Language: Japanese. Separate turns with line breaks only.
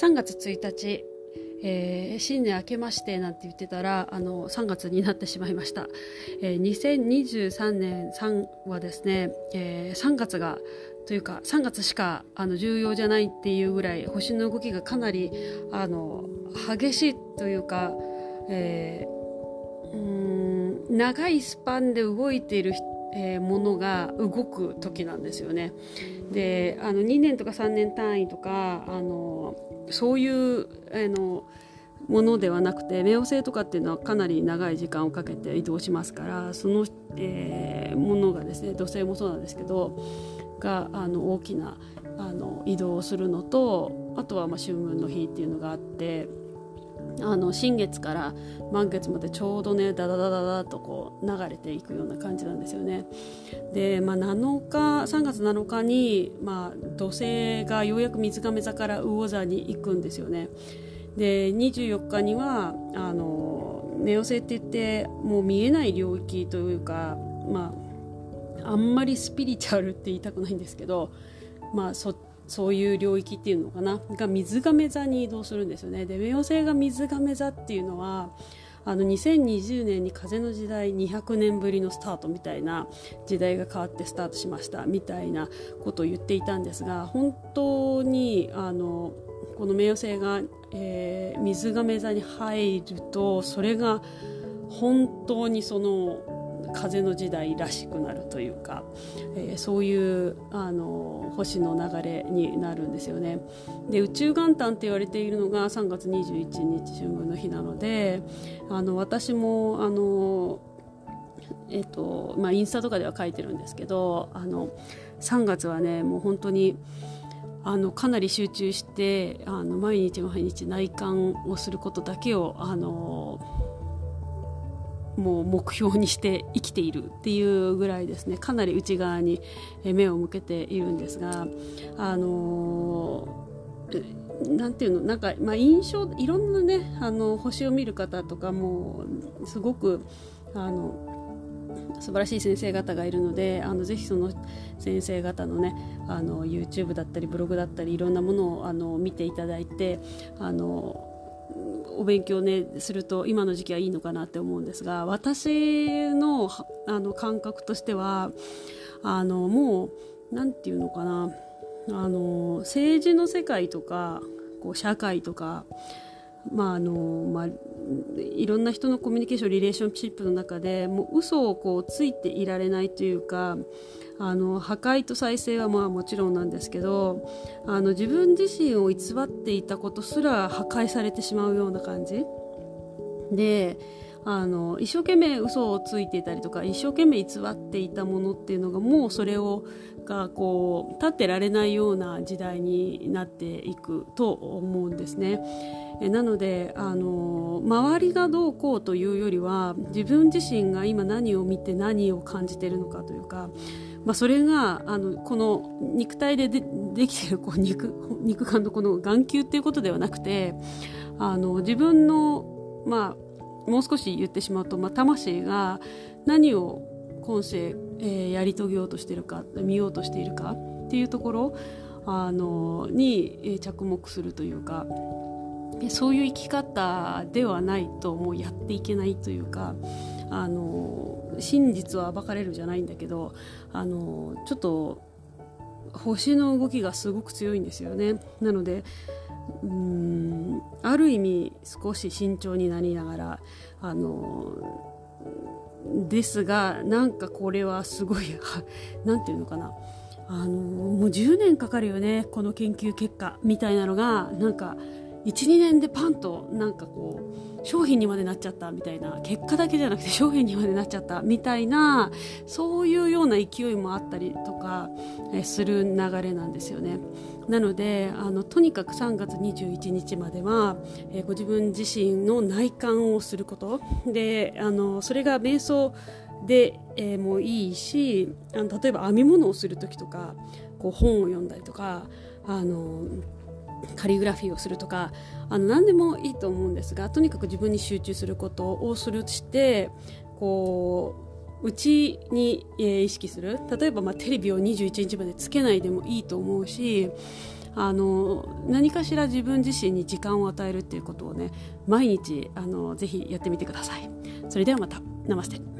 3月1日、えー、新年明けましてなんて言ってたらあの3月になってしまいました、えー、2023年3はですね、えー、3月がというか3月しかあの重要じゃないっていうぐらい星の動きがかなりあの激しいというか、えー、うん長いスパンで動いている人えー、ものが動く時なんですよね。であの2年とか3年単位とかあのそういう、えー、のものではなくて冥王星とかっていうのはかなり長い時間をかけて移動しますからその、えー、ものがですね土星もそうなんですけどがあの大きなあの移動をするのとあとはま春分の日っていうのがあってあの新月から満月までちょうどねダダダダダとこう流れていくような感じなんですよね。で、まあ、7日3月7日に、まあ、土星がようやく水亀座から魚座に行くんですよね。で24日にはあの冥王星って言ってもう見えない領域というか、まあ、あんまりスピリチュアルって言いたくないんですけど、まあ、そっそういう領域っていうのかな？が水亀座に移動するんですよね。で冥王星が水亀座っていうのはあの2020年に風の時代200年ぶりのスタートみたいな時代が変わってスタートしましたみたいなことを言っていたんですが本当にあのこの冥王星が、えー、水亀座に入るとそれが本当にその風の時代らしくなるというか、えー、そういうあの星の流れになるんですよね。で宇宙元旦って言われているのが3月21日春分の日なのであの私もあのえっとまあ、インスタとかでは書いてるんですけどあの3月はねもう本当にあのかなり集中してあの毎日毎日内観をすることだけをあのもう目標にして生きているっていうぐらいですね。かなり内側に目を向けているんですがあのなんていうのなんか、まあ、印象いろんなねあの星を見る方とかもすごくあの素晴らしい先生方がいるのであのぜひその先生方のねあの YouTube だったりブログだったりいろんなものをあの見ていただいてあのお勉強ねすると今の時期はいいのかなって思うんですが私のあの感覚としてはあのもう何て言うのかなあの政治の世界とかこう社会とかまああのまあ、いろんな人のコミュニケーションリレーションシップの中でもう嘘をこうついていられないというかあの破壊と再生はまあもちろんなんですけどあの自分自身を偽っていたことすら破壊されてしまうような感じ。であの一生懸命嘘をついていたりとか一生懸命偽っていたものっていうのがもうそれをがこう立ってられないような時代になっていくと思うんですね。えなのであの周りがどうこうというよりは自分自身が今何を見て何を感じているのかというかまあ、それがあのこの肉体ででできているこう肉肉感のこの眼球っていうことではなくてあの自分の、まあ、もう少し言ってしまうと、まあ、魂が何を今世、えー、やり遂げようとしているか見ようとしているかっていうところあのに着目するというかそういう生き方ではないともうやっていけないというかあの真実は暴かれるじゃないんだけどあのちょっと星の動きがすごく強いんですよね。なのでうんある意味少し慎重になりながらあのですがなんかこれはすごい 何て言うのかな。あのもう10年かかるよねこの研究結果みたいなのがなんか12年でパンとなんかこう商品にまでなっちゃったみたいな結果だけじゃなくて商品にまでなっちゃったみたいなそういうような勢いもあったりとかする流れなんですよね。なのであのとにかく3月21日までは、えご自分自身の内観をすることであのそれが瞑想で、えー、もいいしあの例えば編み物をする時とかこう本を読んだりとかあのカリグラフィーをするとかあの何でもいいと思うんですがとにかく自分に集中することをするしてこう内に、え、意識する。例えば、まあ、テレビを21日までつけないでもいいと思うしあの何かしら自分自身に時間を与えるっていうことをね毎日あのぜひやってみてください。それではまた。ナマステ。